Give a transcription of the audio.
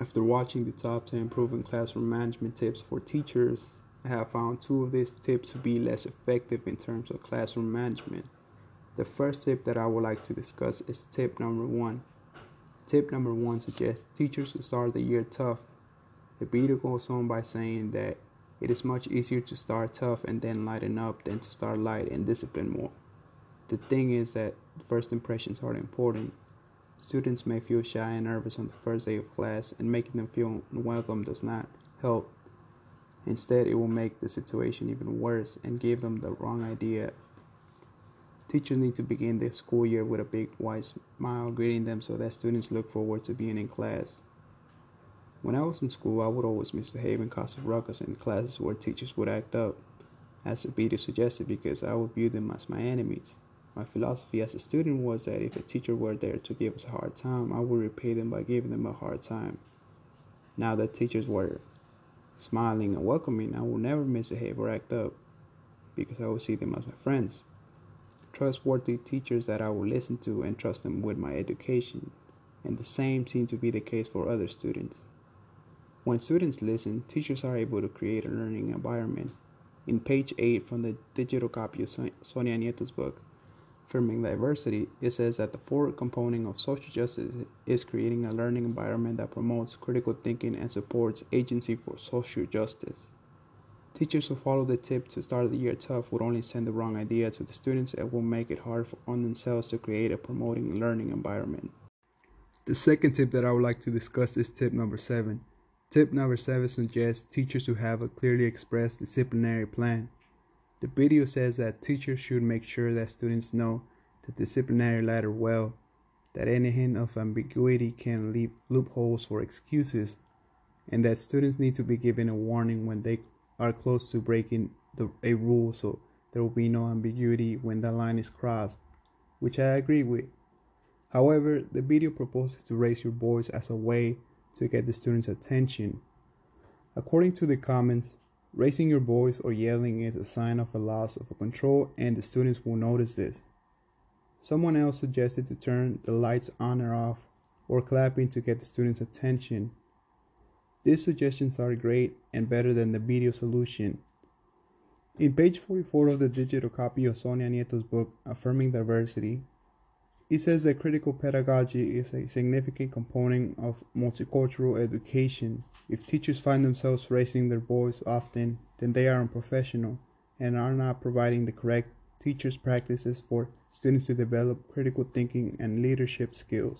After watching the top 10 proven classroom management tips for teachers, I have found two of these tips to be less effective in terms of classroom management. The first tip that I would like to discuss is tip number one. Tip number one suggests teachers to start the year tough. The video goes on by saying that it is much easier to start tough and then lighten up than to start light and discipline more. The thing is that first impressions are important. Students may feel shy and nervous on the first day of class, and making them feel unwelcome does not help. Instead, it will make the situation even worse and give them the wrong idea. Teachers need to begin the school year with a big wide smile greeting them so that students look forward to being in class. When I was in school, I would always misbehave and cause ruckus in classes where teachers would act up, as the video suggested, because I would view them as my enemies. My philosophy as a student was that if a teacher were there to give us a hard time, I would repay them by giving them a hard time. Now that teachers were smiling and welcoming, I would never misbehave or act up because I would see them as my friends. Trustworthy teachers that I would listen to and trust them with my education, and the same seemed to be the case for other students. When students listen, teachers are able to create a learning environment. In page 8 from the digital copy of Sonia Nieto's book, affirming diversity, it says that the forward component of social justice is creating a learning environment that promotes critical thinking and supports agency for social justice. Teachers who follow the tip to start the year tough would only send the wrong idea to the students and will make it hard for on themselves to create a promoting learning environment. The second tip that I would like to discuss is tip number seven. Tip number seven suggests teachers who have a clearly expressed disciplinary plan. The video says that teachers should make sure that students know the disciplinary ladder well, that any hint of ambiguity can leave loopholes for excuses, and that students need to be given a warning when they are close to breaking the, a rule so there will be no ambiguity when the line is crossed, which I agree with. However, the video proposes to raise your voice as a way to get the students' attention. According to the comments, Raising your voice or yelling is a sign of a loss of control, and the students will notice this. Someone else suggested to turn the lights on or off, or clapping to get the students' attention. These suggestions are great and better than the video solution. In page 44 of the digital copy of Sonia Nieto's book, Affirming Diversity, it says that critical pedagogy is a significant component of multicultural education. If teachers find themselves raising their voice often, then they are unprofessional and are not providing the correct teachers' practices for students to develop critical thinking and leadership skills.